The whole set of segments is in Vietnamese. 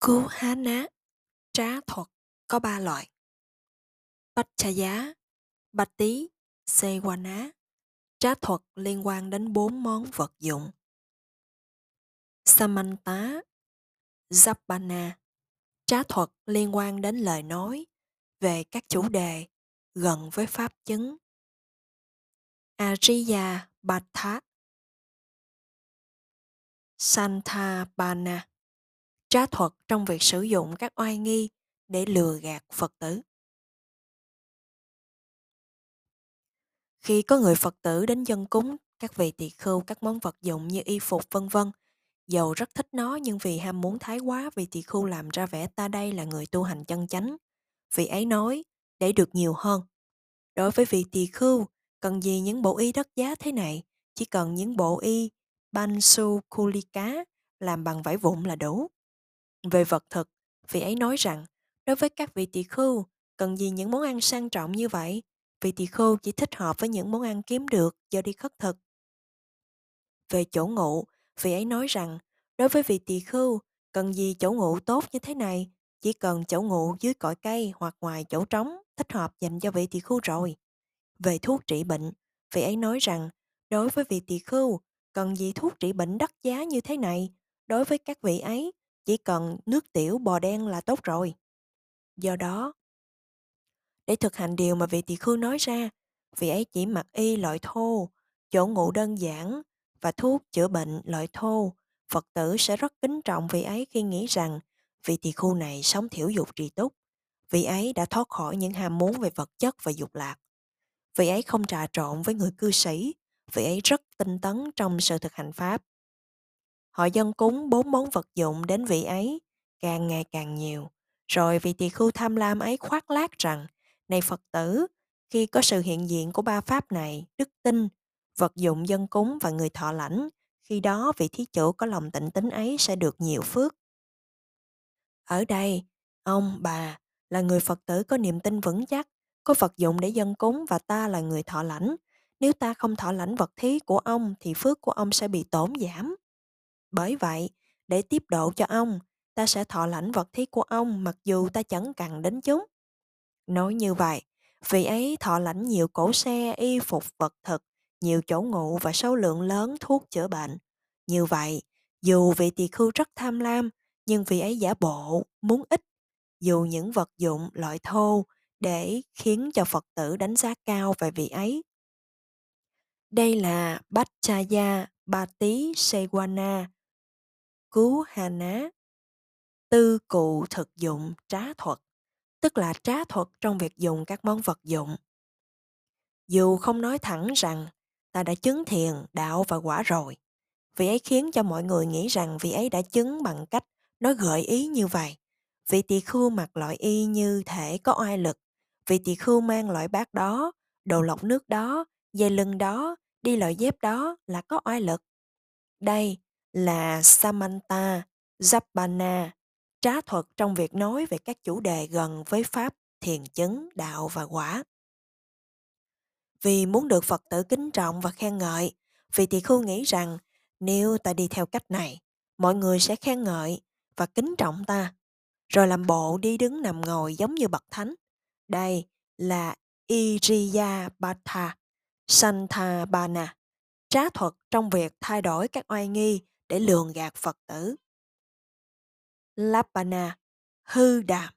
Cứu há ná, trá thuật có ba loại. Bách cha giá, bách tí, xê qua ná. Trá thuật liên quan đến bốn món vật dụng. samantha, Zappana. Trá thuật liên quan đến lời nói về các chủ đề gần với pháp chứng. Ariya santa bana trá thuật trong việc sử dụng các oai nghi để lừa gạt Phật tử. Khi có người Phật tử đến dân cúng các vị tỳ khưu các món vật dụng như y phục vân vân, dầu rất thích nó nhưng vì ham muốn thái quá vị tỳ khưu làm ra vẻ ta đây là người tu hành chân chánh. Vị ấy nói, để được nhiều hơn. Đối với vị tỳ khưu, cần gì những bộ y đắt giá thế này, chỉ cần những bộ y Bansu Kulika làm bằng vải vụn là đủ. Về vật thực, vị ấy nói rằng, đối với các vị tỳ khưu, cần gì những món ăn sang trọng như vậy? Vị tỳ khưu chỉ thích hợp với những món ăn kiếm được do đi khất thực. Về chỗ ngủ, vị ấy nói rằng, đối với vị tỳ khưu, cần gì chỗ ngủ tốt như thế này? Chỉ cần chỗ ngủ dưới cội cây hoặc ngoài chỗ trống thích hợp dành cho vị tỳ khưu rồi. Về thuốc trị bệnh, vị ấy nói rằng, đối với vị tỳ khưu, cần gì thuốc trị bệnh đắt giá như thế này? Đối với các vị ấy, chỉ cần nước tiểu bò đen là tốt rồi. Do đó, để thực hành điều mà vị tỳ khưu nói ra, vị ấy chỉ mặc y loại thô, chỗ ngủ đơn giản và thuốc chữa bệnh loại thô. Phật tử sẽ rất kính trọng vị ấy khi nghĩ rằng vị tỳ khưu này sống thiểu dục trì túc. Vị ấy đã thoát khỏi những ham muốn về vật chất và dục lạc. Vị ấy không trà trộn với người cư sĩ, vị ấy rất tinh tấn trong sự thực hành pháp. Họ dân cúng bốn món vật dụng đến vị ấy, càng ngày càng nhiều. Rồi vị tỳ khưu tham lam ấy khoác lác rằng, này Phật tử, khi có sự hiện diện của ba pháp này, đức tin, vật dụng dân cúng và người thọ lãnh, khi đó vị thí chủ có lòng tịnh tính ấy sẽ được nhiều phước. Ở đây, ông, bà là người Phật tử có niềm tin vững chắc, có vật dụng để dân cúng và ta là người thọ lãnh. Nếu ta không thọ lãnh vật thí của ông thì phước của ông sẽ bị tổn giảm. Bởi vậy, để tiếp độ cho ông, ta sẽ thọ lãnh vật thí của ông mặc dù ta chẳng cần đến chúng. Nói như vậy, vị ấy thọ lãnh nhiều cổ xe, y phục vật thực, nhiều chỗ ngủ và số lượng lớn thuốc chữa bệnh. Như vậy, dù vị tỳ khưu rất tham lam, nhưng vị ấy giả bộ, muốn ít, dù những vật dụng loại thô để khiến cho Phật tử đánh giá cao về vị ấy. Đây là Bachaya Bati Sewana, cứu hà ná. Tư cụ thực dụng trá thuật, tức là trá thuật trong việc dùng các món vật dụng. Dù không nói thẳng rằng ta đã chứng thiền, đạo và quả rồi, vị ấy khiến cho mọi người nghĩ rằng vị ấy đã chứng bằng cách nói gợi ý như vậy. Vị tỳ khưu mặc loại y như thể có oai lực. Vị tỳ khưu mang loại bát đó, đồ lọc nước đó, dây lưng đó, đi loại dép đó là có oai lực. Đây là Samantha Zappana, trá thuật trong việc nói về các chủ đề gần với Pháp, thiền chứng, đạo và quả. Vì muốn được Phật tử kính trọng và khen ngợi, vị tỳ khưu nghĩ rằng nếu ta đi theo cách này, mọi người sẽ khen ngợi và kính trọng ta, rồi làm bộ đi đứng nằm ngồi giống như bậc thánh. Đây là Iriya Bhatha Santhabana, trá thuật trong việc thay đổi các oai nghi để lường gạt Phật tử. Lappana, hư đàm.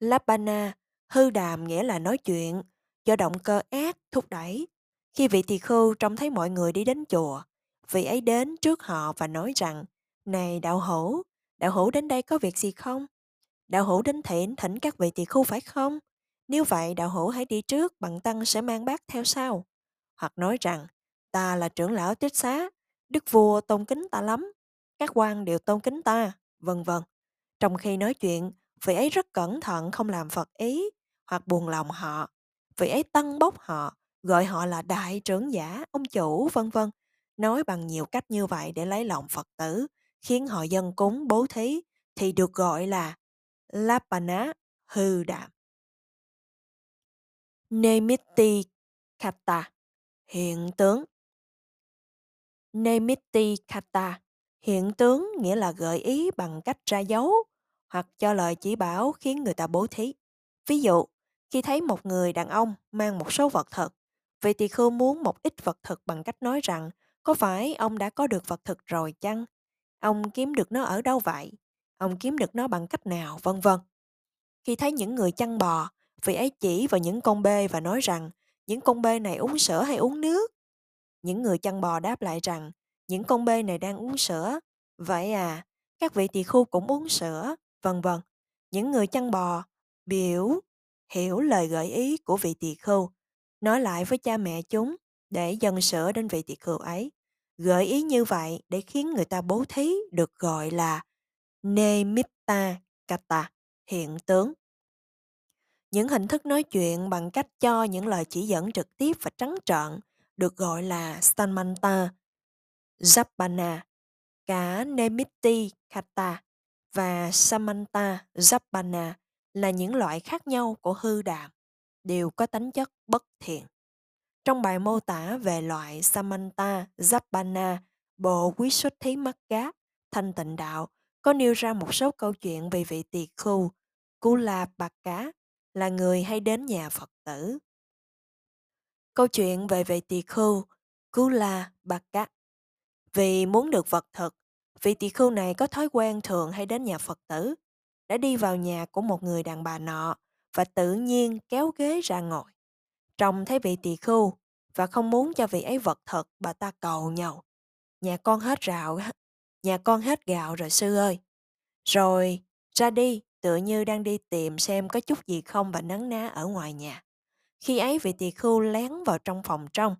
Lappana, hư đàm nghĩa là nói chuyện, do động cơ ác thúc đẩy. Khi vị tỳ khưu trông thấy mọi người đi đến chùa, vị ấy đến trước họ và nói rằng, Này đạo hữu, đạo hữu đến đây có việc gì không? Đạo hữu đến thỉnh thỉnh các vị tỳ khưu phải không? Nếu vậy đạo hữu hãy đi trước, bằng tăng sẽ mang bát theo sau. Hoặc nói rằng, ta là trưởng lão tiết xá, đức vua tôn kính ta lắm, các quan đều tôn kính ta, vân vân. Trong khi nói chuyện, vị ấy rất cẩn thận không làm Phật ý hoặc buồn lòng họ. Vị ấy tăng bốc họ, gọi họ là đại trưởng giả, ông chủ, vân vân. Nói bằng nhiều cách như vậy để lấy lòng Phật tử, khiến họ dân cúng bố thí, thì được gọi là Lapana hư đạm. Nemitti Kata hiện tướng Nemitti Kata hiện tướng nghĩa là gợi ý bằng cách ra dấu hoặc cho lời chỉ bảo khiến người ta bố thí. Ví dụ, khi thấy một người đàn ông mang một số vật thực, vị tỳ khưu muốn một ít vật thực bằng cách nói rằng có phải ông đã có được vật thực rồi chăng? Ông kiếm được nó ở đâu vậy? Ông kiếm được nó bằng cách nào, vân vân. Khi thấy những người chăn bò, vị ấy chỉ vào những con bê và nói rằng những con bê này uống sữa hay uống nước? Những người chăn bò đáp lại rằng những con bê này đang uống sữa. Vậy à, các vị tỳ khu cũng uống sữa, vân vân. Những người chăn bò biểu hiểu lời gợi ý của vị tỳ khưu, nói lại với cha mẹ chúng để dần sữa đến vị tỳ khưu ấy. Gợi ý như vậy để khiến người ta bố thí được gọi là Nemitta Kata, hiện tướng. Những hình thức nói chuyện bằng cách cho những lời chỉ dẫn trực tiếp và trắng trợn được gọi là Stamanta, Japana, Cả Nemitti Kata và Samanta Japana là những loại khác nhau của hư đàm, đều có tính chất bất thiện. Trong bài mô tả về loại Samanta Japana, bộ Quý xuất thí mắt cá thanh tịnh đạo, có nêu ra một số câu chuyện về vị tỳ khu Kula Bạc Cá, là người hay đến nhà Phật tử. Câu chuyện về vị tỳ khưu, cú la Bạc cát Vì muốn được vật thực, vị tỳ khưu này có thói quen thường hay đến nhà Phật tử, đã đi vào nhà của một người đàn bà nọ và tự nhiên kéo ghế ra ngồi. Trông thấy vị tỳ khưu và không muốn cho vị ấy vật thực bà ta cầu nhau. Nhà con hết rạo, nhà con hết gạo rồi sư ơi. Rồi ra đi, tựa như đang đi tìm xem có chút gì không và nấn ná ở ngoài nhà. Khi ấy vị tỳ khưu lén vào trong phòng trong,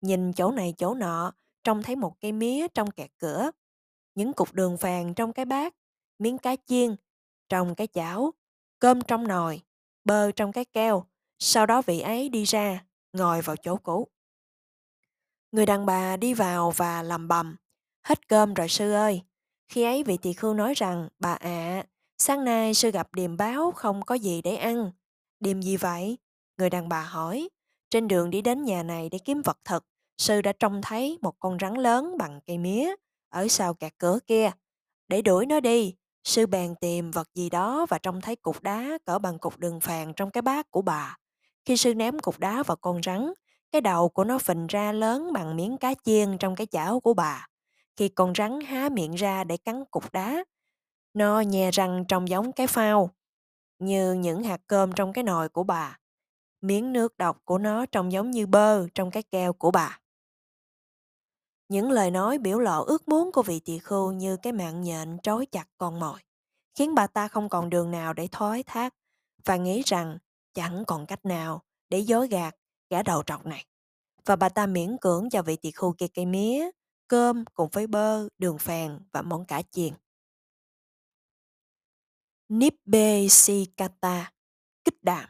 nhìn chỗ này chỗ nọ, trông thấy một cây mía trong kẹt cửa, những cục đường vàng trong cái bát, miếng cá chiên, trong cái chảo, cơm trong nồi, bơ trong cái keo. Sau đó vị ấy đi ra, ngồi vào chỗ cũ. Người đàn bà đi vào và làm bầm. Hết cơm rồi sư ơi. Khi ấy vị tỳ khưu nói rằng, bà ạ, sáng nay sư gặp điềm báo không có gì để ăn. Điềm gì vậy? Người đàn bà hỏi. Trên đường đi đến nhà này để kiếm vật thực, sư đã trông thấy một con rắn lớn bằng cây mía ở sau kẹt cửa kia. Để đuổi nó đi, sư bèn tìm vật gì đó và trông thấy cục đá cỡ bằng cục đường phàn trong cái bát của bà. Khi sư ném cục đá vào con rắn, cái đầu của nó phình ra lớn bằng miếng cá chiên trong cái chảo của bà. Khi con rắn há miệng ra để cắn cục đá, nó nhè răng trông giống cái phao, như những hạt cơm trong cái nồi của bà. Miếng nước độc của nó trông giống như bơ trong cái keo của bà. Những lời nói biểu lộ ước muốn của vị tỳ khưu như cái mạng nhện trói chặt con mồi, khiến bà ta không còn đường nào để thoái thác và nghĩ rằng chẳng còn cách nào để dối gạt gã đầu trọc này. Và bà ta miễn cưỡng cho vị tỳ khưu kia cây mía, cơm cùng với bơ, đường phèn và món cá chiên. Nibbe Sikata, kích đàm.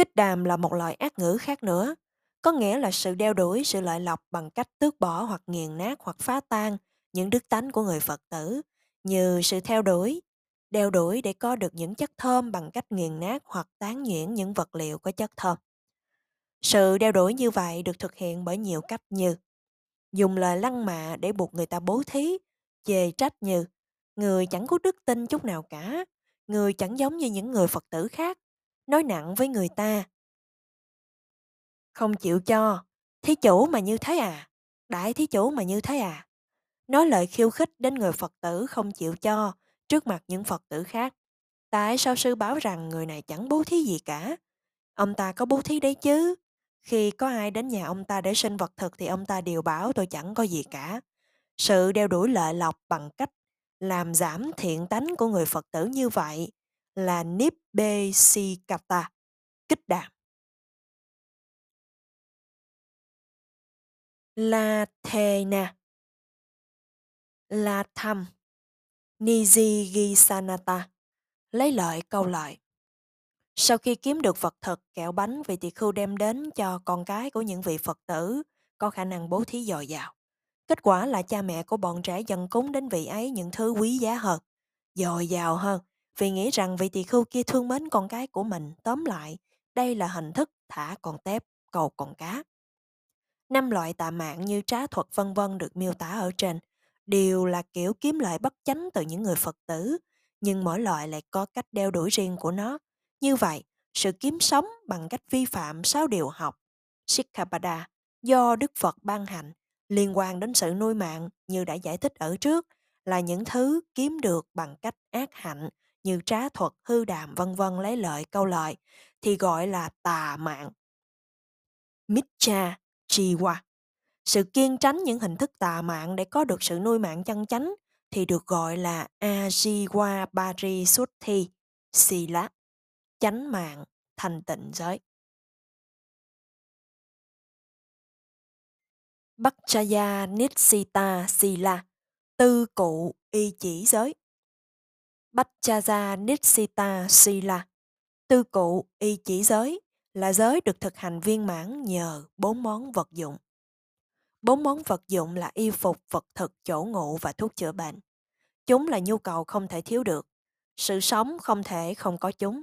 Kích đàm là một loại ác ngữ khác nữa, có nghĩa là sự đeo đuổi sự lợi lộc bằng cách tước bỏ hoặc nghiền nát hoặc phá tan những đức tánh của người Phật tử, như sự theo đuổi, đeo đuổi để có được những chất thơm bằng cách nghiền nát hoặc tán nhuyễn những vật liệu có chất thơm. Sự đeo đuổi như vậy được thực hiện bởi nhiều cách như dùng lời lăng mạ để buộc người ta bố thí, chê trách như người chẳng có đức tin chút nào cả, người chẳng giống như những người Phật tử khác, nói nặng với người ta. Không chịu cho, thí chủ mà như thế à, đại thí chủ mà như thế à. Nói lời khiêu khích đến người Phật tử không chịu cho trước mặt những Phật tử khác. Tại sao sư báo rằng người này chẳng bố thí gì cả? Ông ta có bố thí đấy chứ. Khi có ai đến nhà ông ta để sinh vật thực thì ông ta đều bảo tôi chẳng có gì cả. Sự đeo đuổi lợi lộc bằng cách làm giảm thiện tánh của người Phật tử như vậy là Nibbesikata, kích đạm. La Thena La Tham Nijigisanata lấy lợi câu lợi. Sau khi kiếm được vật thực, kẹo bánh, vị tỳ khưu đem đến cho con cái của những vị Phật tử có khả năng bố thí dồi dào. Kết quả là cha mẹ của bọn trẻ dần cúng đến vị ấy những thứ quý giá hơn, dồi dào hơn, vì nghĩ rằng vị tỳ khưu kia thương mến con cái của mình. Tóm lại, đây là hình thức thả con tép, cầu con cá. Năm loại tà mạng như trá thuật vân vân được miêu tả ở trên đều là kiểu kiếm lợi bất chánh từ những người Phật tử, nhưng mỗi loại lại có cách đeo đuổi riêng của nó. Như vậy, sự kiếm sống bằng cách vi phạm sáu điều học Sikkhapada do Đức Phật ban hành liên quan đến sự nuôi mạng như đã giải thích ở trước là những thứ kiếm được bằng cách ác hạnh như trá thuật, hư đàm vân vân lấy lợi câu lợi thì gọi là tà mạng. Mitcha Chiwa Sự kiên tránh những hình thức tà mạng để có được sự nuôi mạng chân chánh thì được gọi là Ajiwa Parisuddhi Sila, chánh mạng, thành tịnh giới. Bhakchaya Nitsita Sila, tư cụ y chỉ giới. Bhajaja Nitsita Sila, tư cụ y chỉ giới là giới được thực hành viên mãn nhờ bốn món vật dụng. Bốn món vật dụng là y phục, vật thực, chỗ ngụ và thuốc chữa bệnh. Chúng là nhu cầu không thể thiếu được. Sự sống không thể không có chúng.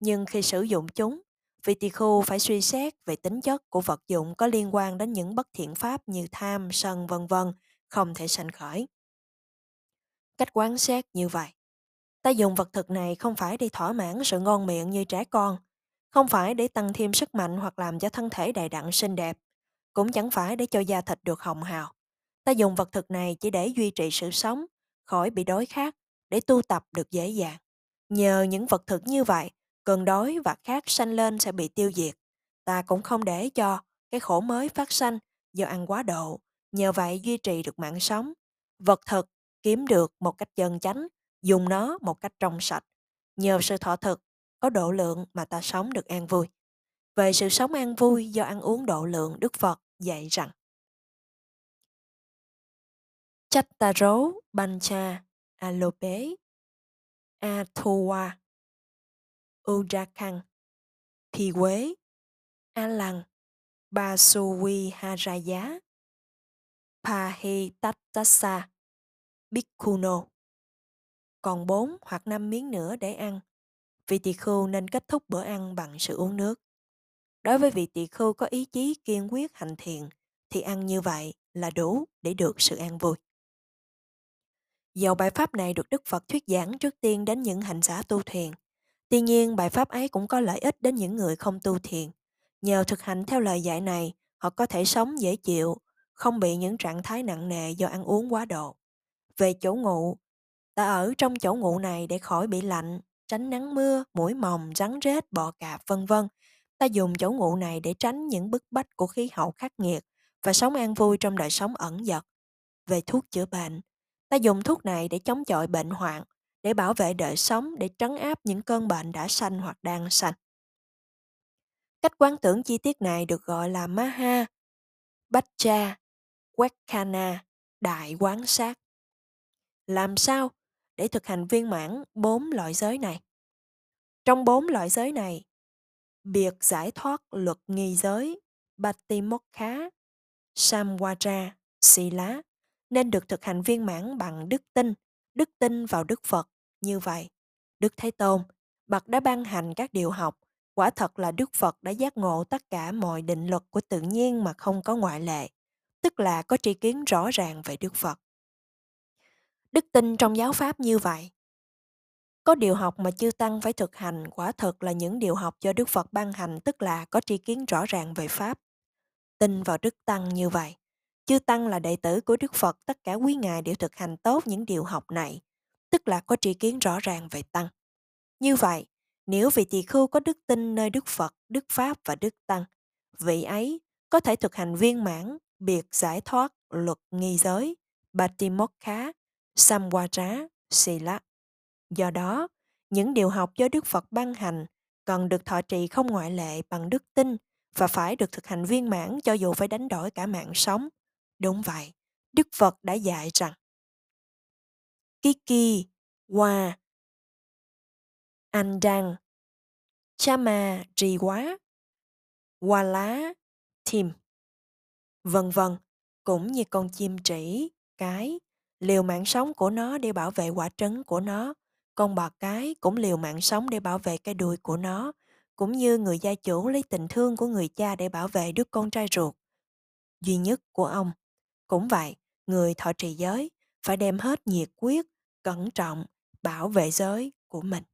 Nhưng khi sử dụng chúng, vị tỳ khu phải suy xét về tính chất của vật dụng có liên quan đến những bất thiện pháp như tham, sân vân vân không thể sanh khởi. Cách quan sát như vậy. Ta dùng vật thực này không phải để thỏa mãn sự ngon miệng như trẻ con, không phải để tăng thêm sức mạnh hoặc làm cho thân thể đầy đặn xinh đẹp, cũng chẳng phải để cho da thịt được hồng hào. Ta dùng vật thực này chỉ để duy trì sự sống, khỏi bị đói khát, để tu tập được dễ dàng. Nhờ những vật thực như vậy, cơn đói và khát sanh lên sẽ bị tiêu diệt. Ta cũng không để cho cái khổ mới phát sanh do ăn quá độ, nhờ vậy duy trì được mạng sống. Vật thực kiếm được một cách chân chánh, dùng nó một cách trong sạch. Nhờ sự thọ thực, có độ lượng mà ta sống được an vui. Về sự sống an vui do ăn uống độ lượng, Đức Phật dạy rằng Chattaro Bancha Alope Athuwa Udakan Thì Quế A Lăng Basuwi Haraya Pahitattasa Bhikkhuno còn bốn hoặc năm miếng nữa để ăn. Vị tỳ khưu nên kết thúc bữa ăn bằng sự uống nước. Đối với vị tỳ khưu có ý chí kiên quyết hành thiện, thì ăn như vậy là đủ để được sự an vui. Dầu bài pháp này được Đức Phật thuyết giảng trước tiên đến những hành giả tu thiền. Tuy nhiên, bài pháp ấy cũng có lợi ích đến những người không tu thiền. Nhờ thực hành theo lời dạy này, họ có thể sống dễ chịu, không bị những trạng thái nặng nề do ăn uống quá độ. Về chỗ ngụ, ta ở trong chỗ ngụ này để khỏi bị lạnh, tránh nắng mưa, mũi mồng, rắn rết, bọ cạp, vân vân. Ta dùng chỗ ngụ này để tránh những bức bách của khí hậu khắc nghiệt và sống an vui trong đời sống ẩn dật. Về thuốc chữa bệnh, ta dùng thuốc này để chống chọi bệnh hoạn, để bảo vệ đời sống, để trấn áp những cơn bệnh đã sanh hoặc đang sanh. Cách quán tưởng chi tiết này được gọi là Maha, Baccha, Quekkhana, Đại quán sát. Làm sao để thực hành viên mãn bốn loại giới này? Trong bốn loại giới này, biệt giải thoát luật nghi giới, Batimokha, Samwaja, Sila nên được thực hành viên mãn bằng đức tin, đức tin vào Đức Phật. Như vậy, Đức Thế Tôn, bậc đã ban hành các điều học, quả thật là Đức Phật đã giác ngộ tất cả mọi định luật của tự nhiên mà không có ngoại lệ, tức là có tri kiến rõ ràng về Đức Phật. Đức tin trong giáo pháp như vậy. Có điều học mà chư tăng phải thực hành quả thật là những điều học do Đức Phật ban hành tức là có tri kiến rõ ràng về Pháp. Tin vào Đức Tăng như vậy. Chư Tăng là đệ tử của Đức Phật, tất cả quý ngài đều thực hành tốt những điều học này, tức là có tri kiến rõ ràng về Tăng. Như vậy, nếu vị tỳ khưu có đức tin nơi Đức Phật, Đức Pháp và Đức Tăng, vị ấy có thể thực hành viên mãn, biệt giải thoát, luật nghi giới, Batimokha, Samwara, Sila. Do đó, những điều học do Đức Phật ban hành cần được thọ trì không ngoại lệ bằng đức tin và phải được thực hành viên mãn cho dù phải đánh đổi cả mạng sống. Đúng vậy, Đức Phật đã dạy rằng Kiki, Wa Anh Đăng, Chama, Trì Quá, Hoa Lá, Thìm, vân vân cũng như con chim trĩ, cái, liều mạng sống của nó để bảo vệ quả trứng của nó. Con bò cái cũng liều mạng sống để bảo vệ cái đuôi của nó, cũng như người gia chủ lấy tình thương của người cha để bảo vệ đứa con trai ruột duy nhất của ông. Cũng vậy, người thọ trì giới phải đem hết nhiệt quyết, cẩn trọng, bảo vệ giới của mình.